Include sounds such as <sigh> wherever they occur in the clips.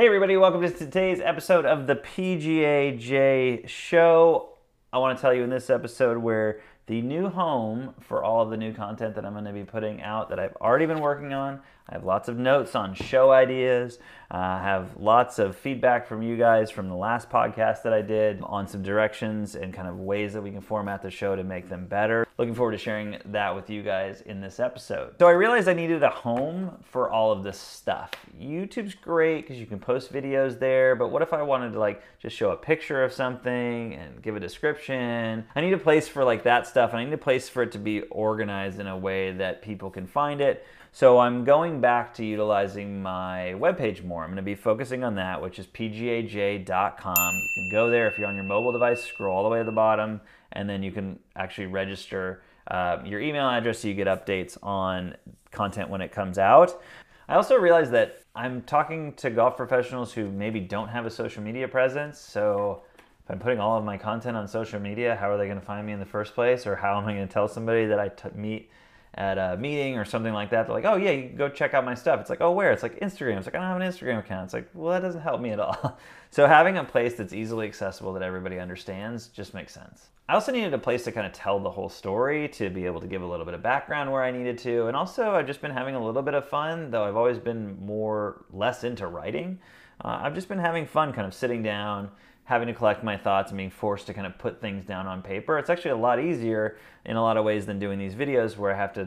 Hey, everybody, welcome to today's episode of the PGAJ Show. I want to tell you in this episode where the new home for all of the new content that I'm going to be putting out that I've already been working on. I have lots of notes on show ideas. Uh, I have lots of feedback from you guys from the last podcast that I did on some directions and kind of ways that we can format the show to make them better. Looking forward to sharing that with you guys in this episode. So I realized I needed a home for all of this stuff. YouTube's great because you can post videos there, but what if I wanted to like just show a picture of something and give a description? I need a place for like that stuff and I need a place for it to be organized in a way that people can find it. So I'm going back to utilizing my webpage more. I'm going to be focusing on that, which is pgaj.com. You can go there if you're on your mobile device, scroll all the way to the bottom, and then you can actually register uh, your email address so you get updates on content when it comes out. I also realized that I'm talking to golf professionals who maybe don't have a social media presence. So if I'm putting all of my content on social media, how are they going to find me in the first place? Or how am I going to tell somebody that I meet at a meeting or something like that, they're like, oh yeah, you can go check out my stuff. It's like, oh, where? It's like Instagram. It's like, I don't have an Instagram account. It's like, well, that doesn't help me at all. <laughs> so having a place that's easily accessible that everybody understands just makes sense. I also needed a place to kind of tell the whole story, to be able to give a little bit of background where I needed to. And also, I've just been having a little bit of fun, though I've always been more, less into writing. Uh, I've just been having fun kind of sitting down having to collect my thoughts and being forced to kind of put things down on paper. It's actually a lot easier in a lot of ways than doing these videos where I have to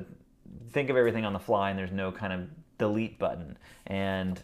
think of everything on the fly and there's no kind of delete button. And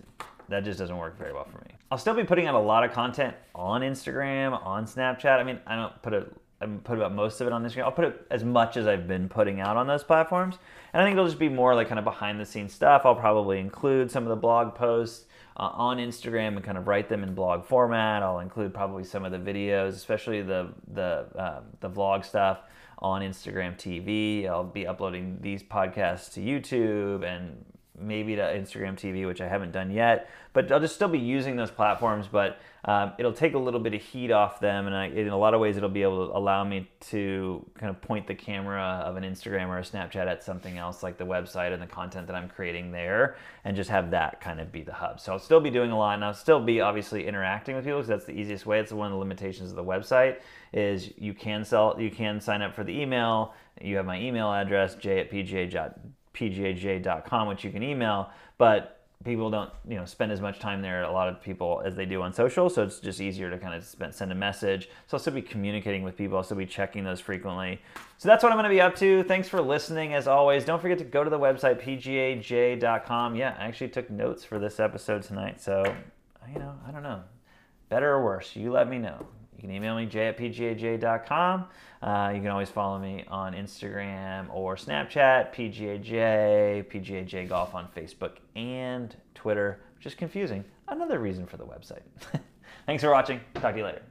that just doesn't work very well for me. I'll still be putting out a lot of content on Instagram, on Snapchat. I mean, I don't put a I put about most of it on Instagram. I'll put it as much as I've been putting out on those platforms. And I think it'll just be more like kind of behind the scenes stuff. I'll probably include some of the blog posts uh, on Instagram and kind of write them in blog format. I'll include probably some of the videos, especially the the uh, the vlog stuff on Instagram TV. I'll be uploading these podcasts to YouTube and maybe to Instagram TV, which I haven't done yet. But I'll just still be using those platforms, but um, it'll take a little bit of heat off them, and I, in a lot of ways, it'll be able to allow me to kind of point the camera of an Instagram or a Snapchat at something else, like the website and the content that I'm creating there, and just have that kind of be the hub. So I'll still be doing a lot, and I'll still be obviously interacting with people because that's the easiest way. It's one of the limitations of the website is you can sell, you can sign up for the email. You have my email address, j at pga pgaj.com, which you can email, but people don't you know spend as much time there a lot of people as they do on social so it's just easier to kind of spend, send a message. So i'll still be communicating with people i'll still be checking those frequently. So that's what i'm going to be up to. Thanks for listening as always. Don't forget to go to the website pgaj.com yeah i actually took notes for this episode tonight so you know i don't know. Better or worse you let me know you can email me, j at pgaj.com. Uh, you can always follow me on Instagram or Snapchat, PGAJ, PGAJ Golf on Facebook and Twitter, which is confusing. Another reason for the website. <laughs> Thanks for watching. Talk to you later.